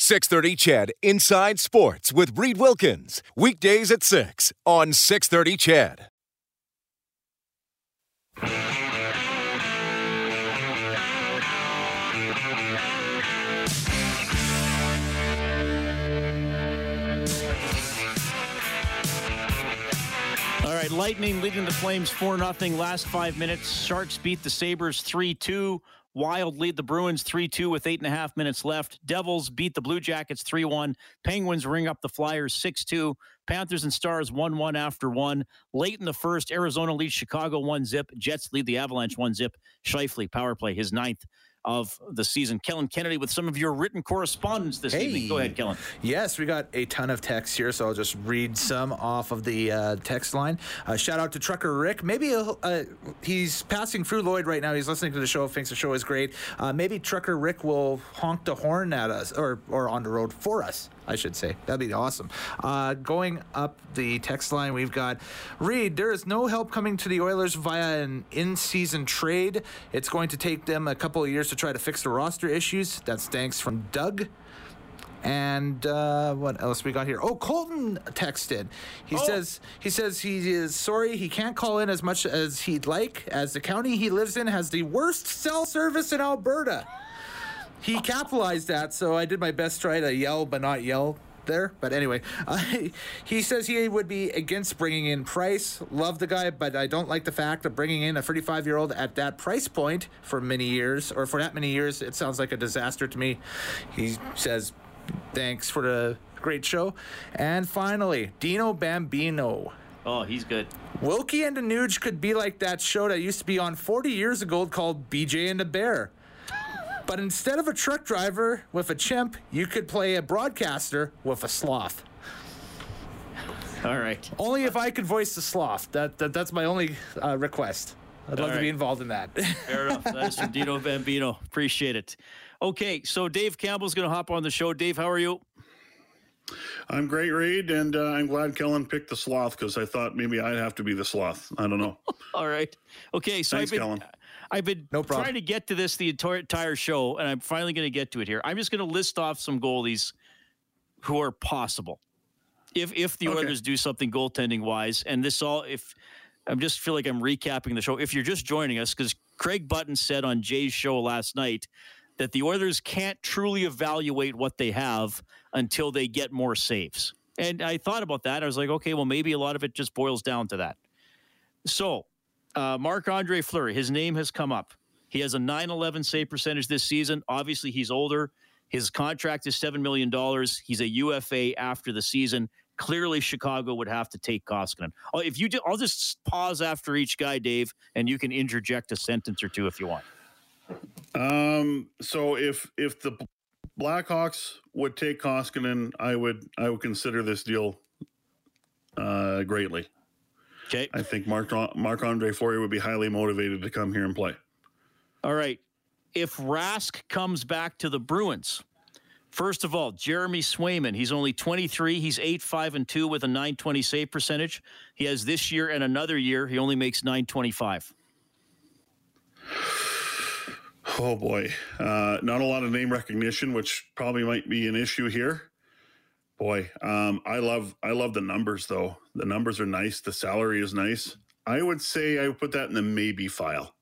630 CHED Inside Sports with Reed Wilkins. Weekdays at 6 on 630 CHED. All right, Lightning leading the Flames 4 0 last five minutes. Sharks beat the Sabres 3 2. Wild lead the Bruins 3 2 with eight and a half minutes left. Devils beat the Blue Jackets 3 1. Penguins ring up the Flyers 6 2. Panthers and Stars 1 1 after 1. Late in the first, Arizona leads Chicago 1 zip. Jets lead the Avalanche 1 zip. Scheifele, power play, his ninth of the season. Kellen Kennedy with some of your written correspondence this Hey. evening. Go ahead, Kellen. Yes, we got a ton of texts here, so I'll just read some off of the uh, text line. Uh, shout out to Trucker Rick. Maybe uh, he's passing through Lloyd right now. He's listening to the show, thinks the show is great. Uh, maybe Trucker Rick will honk the horn at us, or, or on the road for us, I should say. That'd be awesome. Uh, going up the text line, we've got Reed, there is no help coming to the Oilers via an in season trade. It's going to take them a couple of years to try to fix the roster issues. That's thanks from Doug. And uh, what else we got here? Oh, Colton texted. He says he says he is sorry he can't call in as much as he'd like, as the county he lives in has the worst cell service in Alberta. He capitalized that, so I did my best try to yell but not yell there. But anyway, uh, he says he would be against bringing in Price. Love the guy, but I don't like the fact of bringing in a 35 year old at that price point for many years, or for that many years. It sounds like a disaster to me. He says, thanks for the great show. And finally, Dino Bambino. Oh, he's good. Wilkie and the Nuge could be like that show that used to be on 40 years ago called BJ and the Bear. But instead of a truck driver with a chimp, you could play a broadcaster with a sloth. All right. Only if I could voice the sloth. That, that that's my only uh, request. I'd love All to be involved in that. Fair enough. That is from Dino Bambino. Appreciate it. Okay, so Dave Campbell's going to hop on the show. Dave, how are you? I'm great, Reed, and uh, I'm glad Kellen picked the sloth because I thought maybe I'd have to be the sloth. I don't know. All right. Okay, so Thanks, I've been, Kellen. I've been No trying to get to this the entire, entire show, and I'm finally going to get to it here. I'm just going to list off some goalies who are possible if if the Okay. Oilers do something goaltending wise. And this all if I'm just feel like I'm recapping the show. If you're just joining us, because Craig Button said on Jay's show last night that the Oilers can't truly evaluate what they have until they get more saves. And I thought about that. I was like, okay, well, maybe a lot of it just boils down to that. So, uh, Andre Fleury, his name has come up. He has a 9 11 save percentage this season. Obviously, he's older. His contract is $7 million. He's a UFA after the season. Clearly, Chicago would have to take Koskinen. Oh, if you do, I'll just pause after each guy, Dave, and you can interject a sentence or two if you want. Um, so if if the Blackhawks would take Koskinen, I would I would consider this deal uh, greatly. Okay. I think Mark Marc Andre Fleury would be highly motivated to come here and play. All right. If Rask comes back to the Bruins, first of all, Jeremy Swayman, he's only 23. He's 8 5 and 2 with a 920 save percentage. He has this year and another year. He only makes 925. Oh boy, uh, not a lot of name recognition, which probably might be an issue here. Boy, um, I love I love the numbers though. The numbers are nice. The salary is nice. I would say I would put that in the maybe file.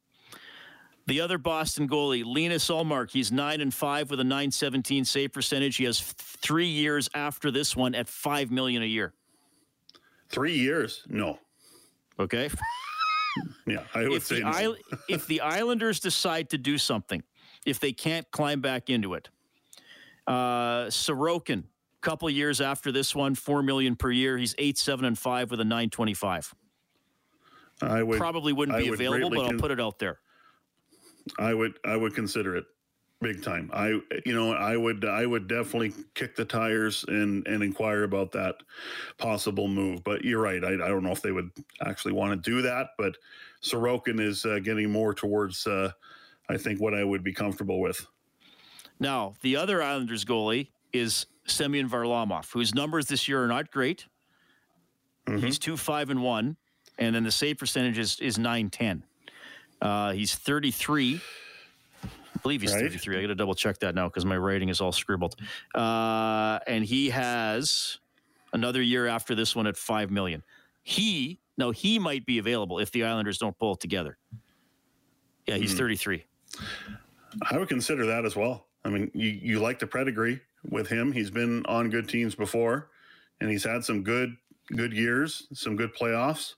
The other Boston goalie, Linus Ullmark, he's 9 and 5 with a 917 save percentage. He has th- three years after this one at 5 million a year. Three years? No. Okay. Yeah, I would if say the, no. Isle- if the Islanders decide to do something, if they can't climb back into it, uh, Sorokin, couple years after this one, four million per year. He's eight, seven, and five with a nine twenty-five. I would Probably wouldn't I be would available, but I'll con- put it out there. I would I would consider it. big time. I you know I would I would definitely kick the tires and and inquire about that possible move. But you're right. I, I don't know if they would actually want to do that. But Sorokin is uh, getting more towards uh, I think what I would be comfortable with. Now the other Islanders goalie is Semyon Varlamov, whose numbers this year are not great. Mm-hmm. He's two five and one, and then the save percentage is is nine ten. Uh, he's 33 I believe he's right. 33. I got to double check that now because my writing is all scribbled. Uh, and he has another year after this one at five million. He now he might be available if the Islanders don't pull it together. Yeah, he's hmm. 33. I would consider that as well. I mean, you you like the pedigree with him. He's been on good teams before, and he's had some good good years, some good playoffs.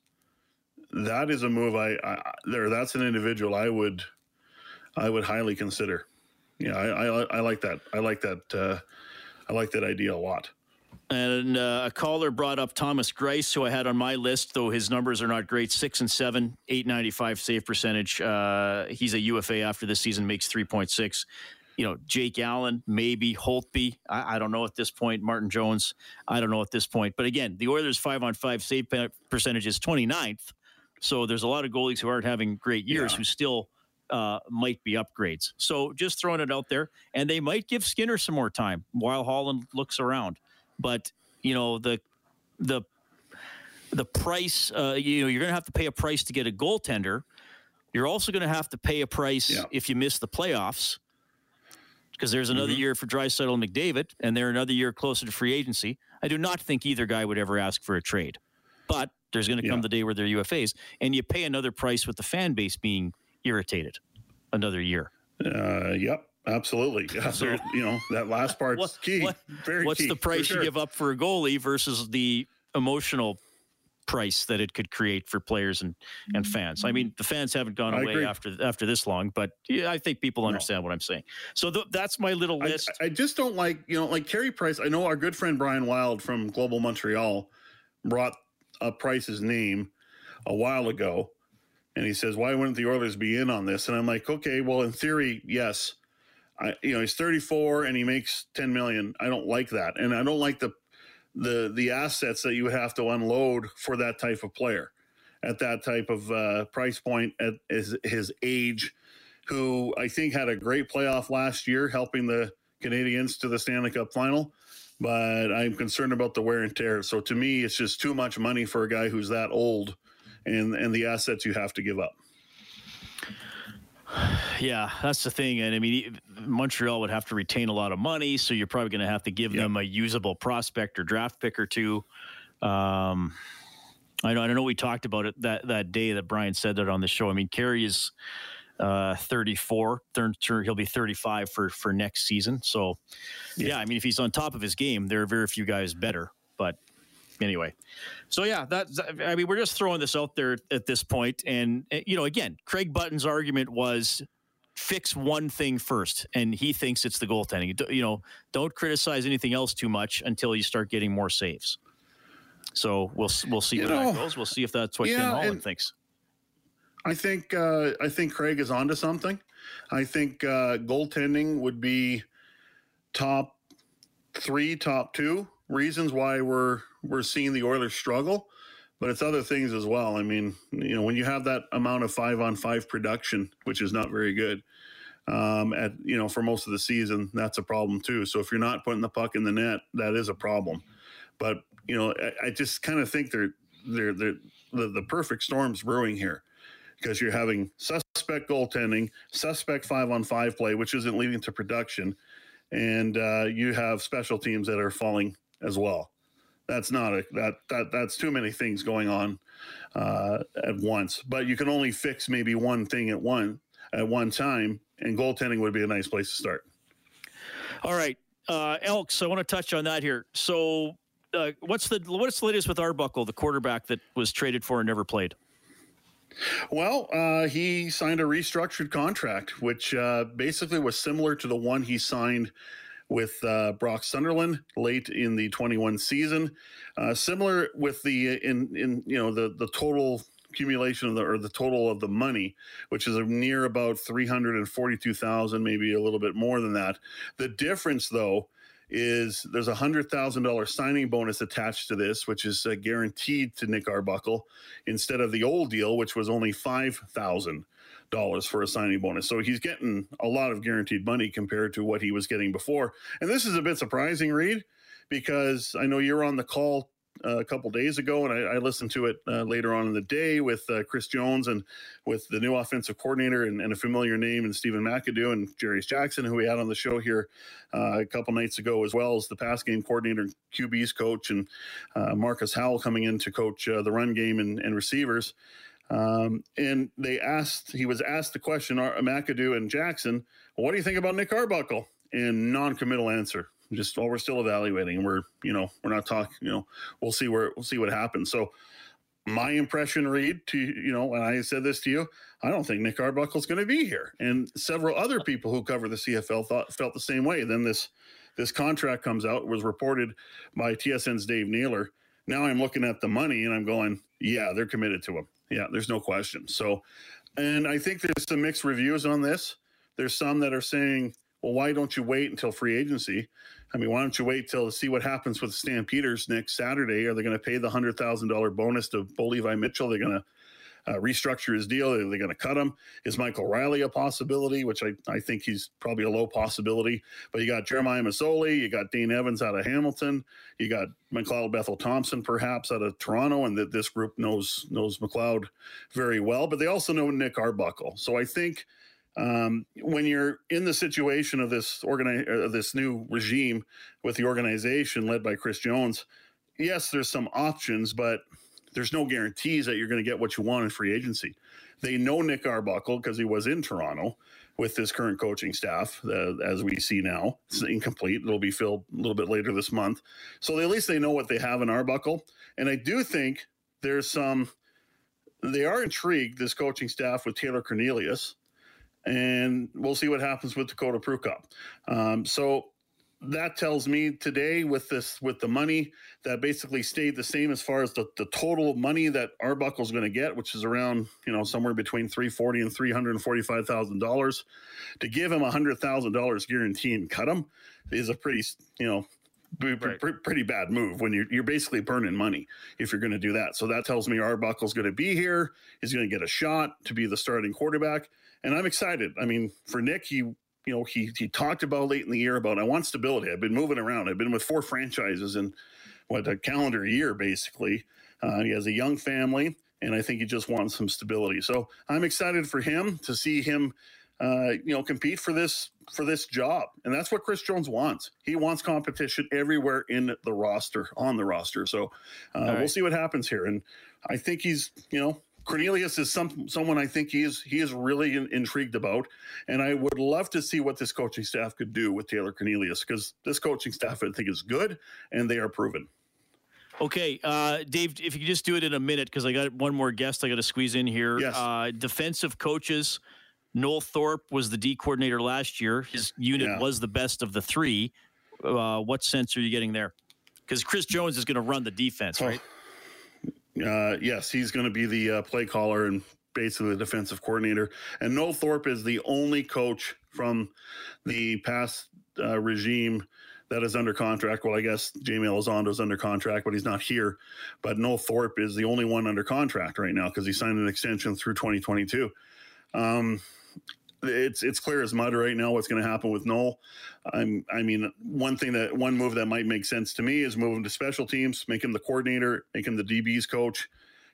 That is a move I, I there. That's an individual I would I would highly consider. Yeah, I, I, I like that. I like that. Uh, I like that idea a lot. And uh, a caller brought up Thomas Greiss, who I had on my list, though his numbers are not great. Six and seven, eight ninety five save percentage. Uh, he's a UFA after this season, makes three point six. You know, Jake Allen, maybe Holtby. I, I, don't know at this point. Martin Jones, I don't know at this point. But again, the Oilers' five on five save percentage is 29th. So there's a lot of goalies who aren't having great years yeah. who still uh, might be upgrades. So just throwing it out there, and they might give Skinner some more time while Holland looks around. But you know the the the price. Uh, you know you're going to have to pay a price to get a goaltender. You're also going to have to pay a price yeah. if you miss the playoffs because there's another mm-hmm. year for Draisaitl and McDavid, and they're another year closer to free agency. I do not think either guy would ever ask for a trade, but there's going to come yeah. the day where they're UFAs, and you pay another price with the fan base being irritated another year. Uh, yep. Absolutely. Yeah, so, you know, that last part's what, key. What, Very what's key, the price sure. you give up for a goalie versus the emotional price that it could create for players and, and mm-hmm. fans. I mm-hmm. mean, the fans haven't gone I away agree. after after this long, but yeah, I think people understand no. what I'm saying. So th- that's my little list. I, I, just don't like, you know, like Carey Price. I know our good friend Brian Wilde from Global Montreal brought up Price's name a while ago and he says, "Why wouldn't the Oilers be in on this?" And I'm like, "Okay, well, in theory, yes. I, you know, he's 34 and he makes 10 million. I don't like that, and I don't like the the the assets that you have to unload for that type of player at that type of uh, price point at his, his age, who I think had a great playoff last year, helping the Canadiens to the Stanley Cup final. But I'm concerned about the wear and tear. So to me, it's just too much money for a guy who's that old and and the assets you have to give up. Yeah, that's the thing. And I mean, Montreal would have to retain a lot of money, so you're probably going to have to give yep. them a usable prospect or draft pick or two. Um, I know. I know. We talked about it that that day that Brian said that on the show. I mean, Carey is uh, 34. He'll be 35 for for next season. So, yeah. yeah. I mean, if he's on top of his game, there are very few guys better. But anyway, so yeah, that I mean, we're just throwing this out there at this point, and eh, you know, again, Craig Button's argument was fix one thing first, and he thinks it's the goaltending. You know, don't criticize anything else too much until you start getting more saves. So we'll we'll see where know, that goes. We'll see if that's what yeah, Ken Holland thinks. I think uh, I think Craig is onto something. I think uh, goaltending would be top three, top two reasons why we're we're seeing the Oilers struggle, but it's other things as well. I mean, you know, when you have that amount of five on five production, which is not very good, um, at you know for most of the season, that's a problem too. So if you're not putting the puck in the net, that is a problem. But you know, I, I just kind of think they're they're they're the, the perfect storm's brewing here because you're having suspect goaltending, suspect five on five play, which isn't leading to production, and uh, you have special teams that are falling as well. That's not a that that that's too many things going on uh, at once. But you can only fix maybe one thing at one at one time, and goaltending would be a nice place to start. All right, uh, Elks. I want to touch on that here. So, uh, what's the what's the latest with Arbuckle, the quarterback that was traded for and never played? Well, uh, he signed a restructured contract, which uh, basically was similar to the one he signed with uh, Brock Sunderland late in the 21 season. Uh, similar with the in in you know the the total accumulation of the or the total of the money, which is near about three hundred and forty-two thousand, maybe a little bit more than that. The difference, though, is there's a hundred thousand dollar signing bonus attached to this, which is uh, guaranteed to Nick Arbuckle, instead of the old deal, which was only five thousand dollars for a signing bonus. So he's getting a lot of guaranteed money compared to what he was getting before. And this is a bit surprising, Reed, because I know you're on the call uh, a couple days ago, and I, I listened to it uh, later on in the day with uh, Chris Jones and with the new offensive coordinator and, and a familiar name and Stephen McAdoo and Jarious Jackson, who we had on the show here uh, a couple nights ago, as well as the pass game coordinator, QB's coach, and uh, Marcus Howell coming in to coach the run game and, and receivers. Um, and they asked, he was asked the question, McAdoo and Jackson, well, what do you think about Nick Arbuckle? And non-committal answer just while we're still evaluating. We're you know we're not talking you know we'll see where we'll see what happens. So my impression reed to you know and i said this to you i don't think nick arbuckle's going to be here. And several other people who cover the cfl thought felt the same way. Then this this contract comes out was reported by tsn's dave naylor now i'm looking at the money and i'm going yeah they're committed to him yeah there's no question so and i think there's some mixed reviews on this there's some that are saying well why don't you wait until free agency I mean, why don't you wait till to see what happens with Stampeders next Saturday? Are they going to pay the hundred thousand dollar bonus to Bo Levi Mitchell? They're going to uh, restructure his deal. Are they going to cut him? Is Michael Reilly a possibility? Which I, I think he's probably a low possibility. But you got Jeremiah Masoli, you got Dane Evans out of Hamilton, you got McLeod Bethel Thompson perhaps out of Toronto, and that this group knows knows McLeod very well. But they also know Nick Arbuckle. So I think um, when you're in the situation of this organi- uh, this new regime with the organization led by Chris Jones, yes, there's some options, but there's no guarantees that you're going to get what you want in free agency. They know Nick Arbuckle because he was in Toronto with this current coaching staff, uh, as we see now. It's incomplete. It'll be filled a little bit later this month. So at least they know what they have in Arbuckle. And I do think there's some, they are intrigued, this coaching staff, with Taylor Cornelius and we'll see what happens with Dakota Prukop. Um, so that tells me today with this with the money that basically stayed the same as far as the, the total money that Arbuckle's going to get, which is around you know somewhere between three forty and three hundred and forty five thousand dollars. To give him a hundred thousand dollars guarantee and cut him is a pretty you know right. pretty bad move when you're you're basically burning money if you're going to do that. So that tells me Arbuckle's going to be here. He's going to get a shot to be the starting quarterback and I'm excited. I mean, for Nick, he you know he he talked about late in the year about I want stability. I've been moving around. I've been with four franchises in what a calendar year basically. Uh, he has a young family, and I think he just wants some stability. So I'm excited for him to see him, uh, you know, compete for this for this job, and that's what Chris Jones wants. He wants competition everywhere in the roster on the roster. So uh, right. we'll see what happens here, and I think he's you know Cornelius is some someone I think he is he is really in, intrigued about, and I would love to see what this coaching staff could do with Taylor Cornelius because this coaching staff I think is good and they are proven. Okay, uh, Dave, if you could just do it in a minute because I got one more guest I got to squeeze in here. Yes. Uh, defensive coaches. Noel Thorpe was the D coordinator last year. His unit yeah. was the best of the three. Uh, what sense are you getting there? Because Chris Jones is going to run the defense, right? Uh, yes, he's going to be the uh, play caller and basically the defensive coordinator. And Noel Thorpe is the only coach from the past uh, regime that is under contract. Well, I guess Jamie Elizondo is under contract, but he's not here. But Noel Thorpe is the only one under contract right now because he signed an extension through 2022. Um, it's it's clear as mud right now what's going to happen with Noel. I'm, I mean, one thing that one move that might make sense to me is move him to special teams, make him the coordinator, make him the DBs coach,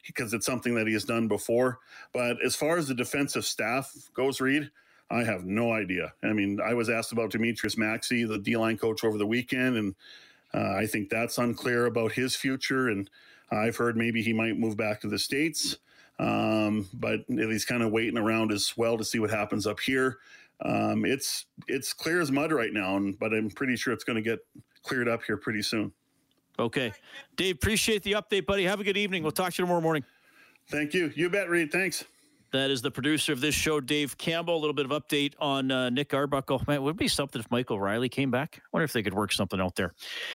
because it's something that he has done before. But as far as the defensive staff goes, Reed, I have no idea. I mean, I was asked about Demetrius Maxey, the D line coach, over the weekend, and uh, I think that's unclear about his future. And I've heard maybe he might move back to the states. Um, but he's kind of waiting around as well to see what happens up here. Um, it's it's clear as mud right now, and, but I'm pretty sure it's going to get cleared up here pretty soon. Okay, Dave, appreciate the update, buddy. Have a good evening. We'll talk to you tomorrow morning. Thank you. You bet, Reed. Thanks. That is the producer of this show, Dave Campbell. A little bit of update on uh, Nick Arbuckle. Man, would it be something if Michael Reilly came back? I wonder if they could work something out there.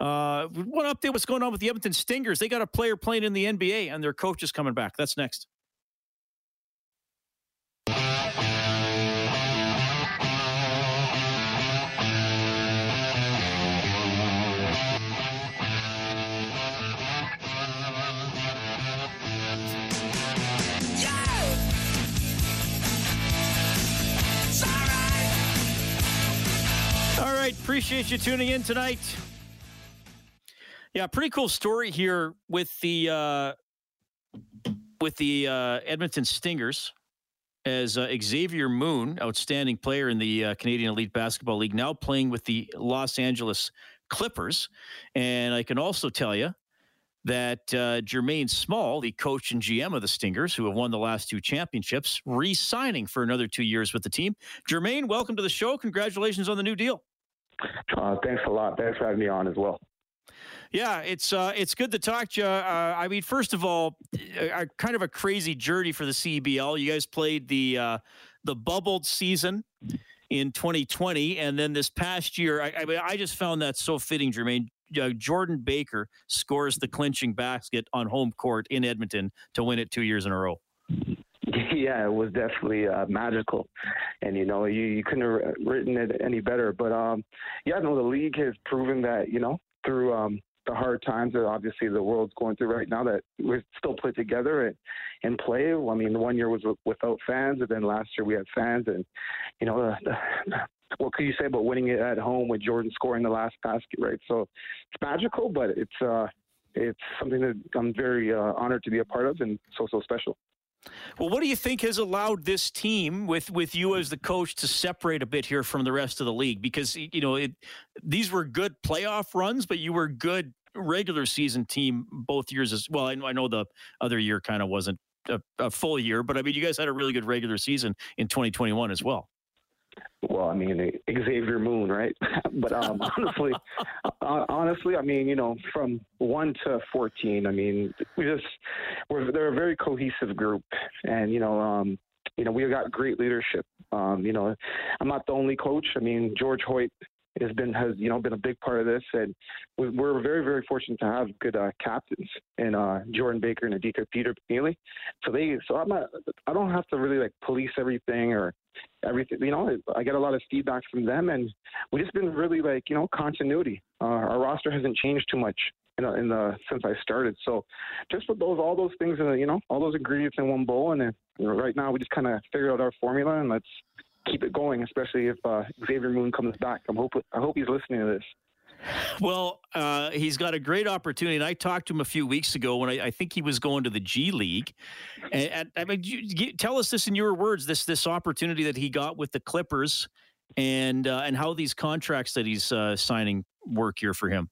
Uh, one update what's going on with the Edmonton Stingers. They got a player playing in the NBA, and their coach is coming back. That's next. All right, appreciate you tuning in tonight. Yeah, pretty cool story here with the uh, with the uh, Edmonton Stingers as uh, Xavier Moon, outstanding player in the uh, Canadian Elite Basketball League, now playing with the Los Angeles Clippers. And I can also tell you that uh, Jermaine Small, the coach and GM of the Stingers, who have won the last two championships, re-signing for another two years with the team. Jermaine, welcome to the show. Congratulations on the new deal. Uh, thanks a lot. Thanks for having me on as well. Yeah, it's uh, it's good to talk to you. Uh, I mean, first of all, a, kind of a crazy journey for the CBL. You guys played the uh, the bubbled season in 2020, and then this past year, I, I, mean, I just found that so fitting, Jermaine. Uh, Jordan Baker scores the clinching basket on home court in Edmonton to win it two years in a row. Yeah, it was definitely uh, magical, and you know you, you couldn't have written it any better. But um, yeah, no, the league has proven that you know through um, the hard times that obviously the world's going through right now that we still play together and, and play. I mean, one year was without fans, and then last year we had fans, and you know, the, the, what could you say about winning it at home with Jordan scoring the last basket, right? So it's magical, but it's uh, it's something that I'm very uh, honored to be a part of, and so so special. Well, what do you think has allowed this team, with with you as the coach, to separate a bit here from the rest of the league? Because you know it, these were good playoff runs, but you were good regular season team both years as well. I know, I know the other year kind of wasn't a, a, full year, but I mean, you guys had a really good regular season in 2021 as well. Well, I mean, Xavier Moon, right? but um, honestly, uh, honestly, I mean, you know, from one to 14, I mean, we just we're they're a very cohesive group, and you know, um, you know, we got great leadership. Um, you know, I'm not the only coach. I mean, George Hoyt has been has you know been a big part of this, and we're very very fortunate to have good uh, captains in uh, Jordan Baker and Adika Peter Neely. So they so I'm not I don't have to really like police everything or everything. You know, I get a lot of feedback from them, and we just been really like you know continuity. Uh, our roster hasn't changed too much in, the, in the since I started. So just with those all those things, uh, you know, all those ingredients in one bowl, and then you know, right now we just kind of figured out our formula, and let's keep it going, especially if uh, Xavier Moon comes back. I'm hope I hope he's listening to this. Well, uh, he's got a great opportunity. And I talked to him a few weeks ago when I, I think he was going to the G League. And, and I mean, you, you, tell us this in your words: this this opportunity that he got with the Clippers, and uh, and how these contracts that he's uh, signing work here for him.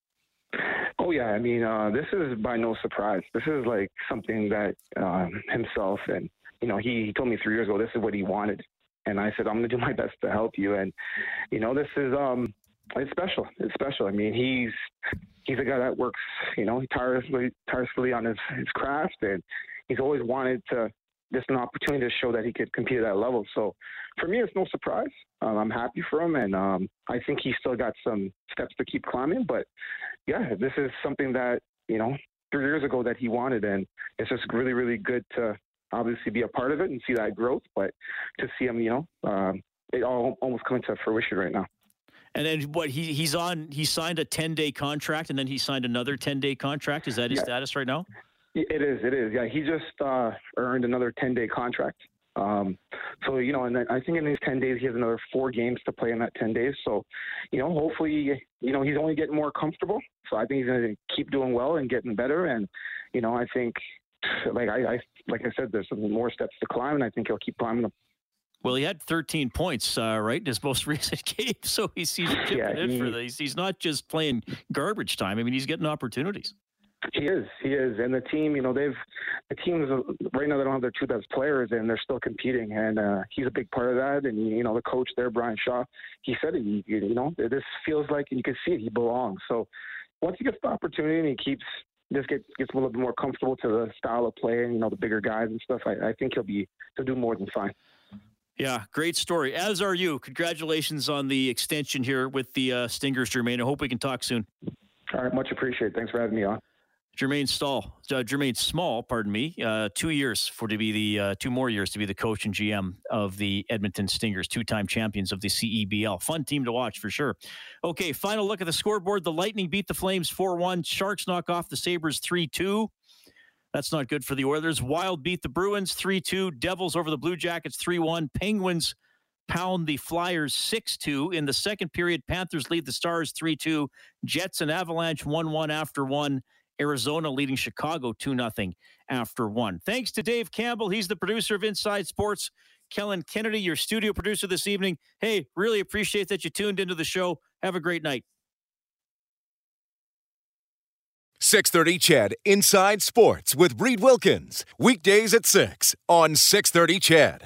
Oh yeah, I mean, uh, this is by no surprise. This is like something that um, himself and you know he, he told me three years ago. This is what he wanted and I said I'm going to do my best to help you. And you know, this is um, it's special. It's special. I mean, he's he's a guy that works, you know, tirelessly tirelessly on his his craft, and he's always wanted to just an opportunity to show that he could compete at that level. So for me, it's no surprise. Um, I'm happy for him, and um, I think he's still got some steps to keep climbing. But yeah, this is something that you know three years ago that he wanted, and it's just really, really good to obviously be a part of it and see that growth, but to see him, you know, um, it all almost coming to fruition right now. And then what he he's on he signed a 10 day contract and then he signed another 10 day contract. Is that his yeah. status right now? It is. It is. Yeah. He just uh, earned another 10 day contract. Um, so, you know, and I think in these 10 days, he has another four games to play in that 10 days. So, you know, hopefully, you know, he's only getting more comfortable. So I think he's going to keep doing well and getting better. And, you know, I think like I, I like I said, there's some more steps to climb, and I think he'll keep climbing them. Well, he had 13 points, uh, right, in his most recent game. So he's, he's chipping Yeah, in he- for this. He's not just playing garbage time. I mean, he's getting opportunities. He is, he is, and the team, you know, they've the teams right now they don't have their two best players, and they're still competing, and uh, he's a big part of that. And you know, the coach there, Brian Shaw, he said it. He, you know, this feels like you can see it. He belongs. So once he gets the opportunity and he keeps just gets gets a little bit more comfortable to the style of play and you know the bigger guys and stuff, I, I think he'll be he'll do more than fine. Yeah, great story. As are you. Congratulations on the extension here with the uh, Stingers, Jermaine. I hope we can talk soon. All right, much appreciated. Thanks for having me on. Jermaine Stahl, uh, Jermaine Small, pardon me, uh, two years for to be the uh, two more years to be the coach and GM of the Edmonton Stingers, two-time champions of the CEBL. Fun team to watch for sure. Okay, final look at the scoreboard. The Lightning beat the Flames four-one. Sharks knock off the Sabres three-two. That's not good for the Oilers. Wild beat the Bruins 3 2. Devils over the Blue Jackets 3 1. Penguins pound the Flyers 6 2. In the second period, Panthers lead the Stars 3 2. Jets and Avalanche 1 1 after 1. Arizona leading Chicago 2 0 after 1. Thanks to Dave Campbell. He's the producer of Inside Sports. Kellen Kennedy, your studio producer this evening. Hey, really appreciate that you tuned into the show. Have a great night. 630 CHED Inside Sports with Reed Wilkins. Weekdays at 6 on 630 CHED.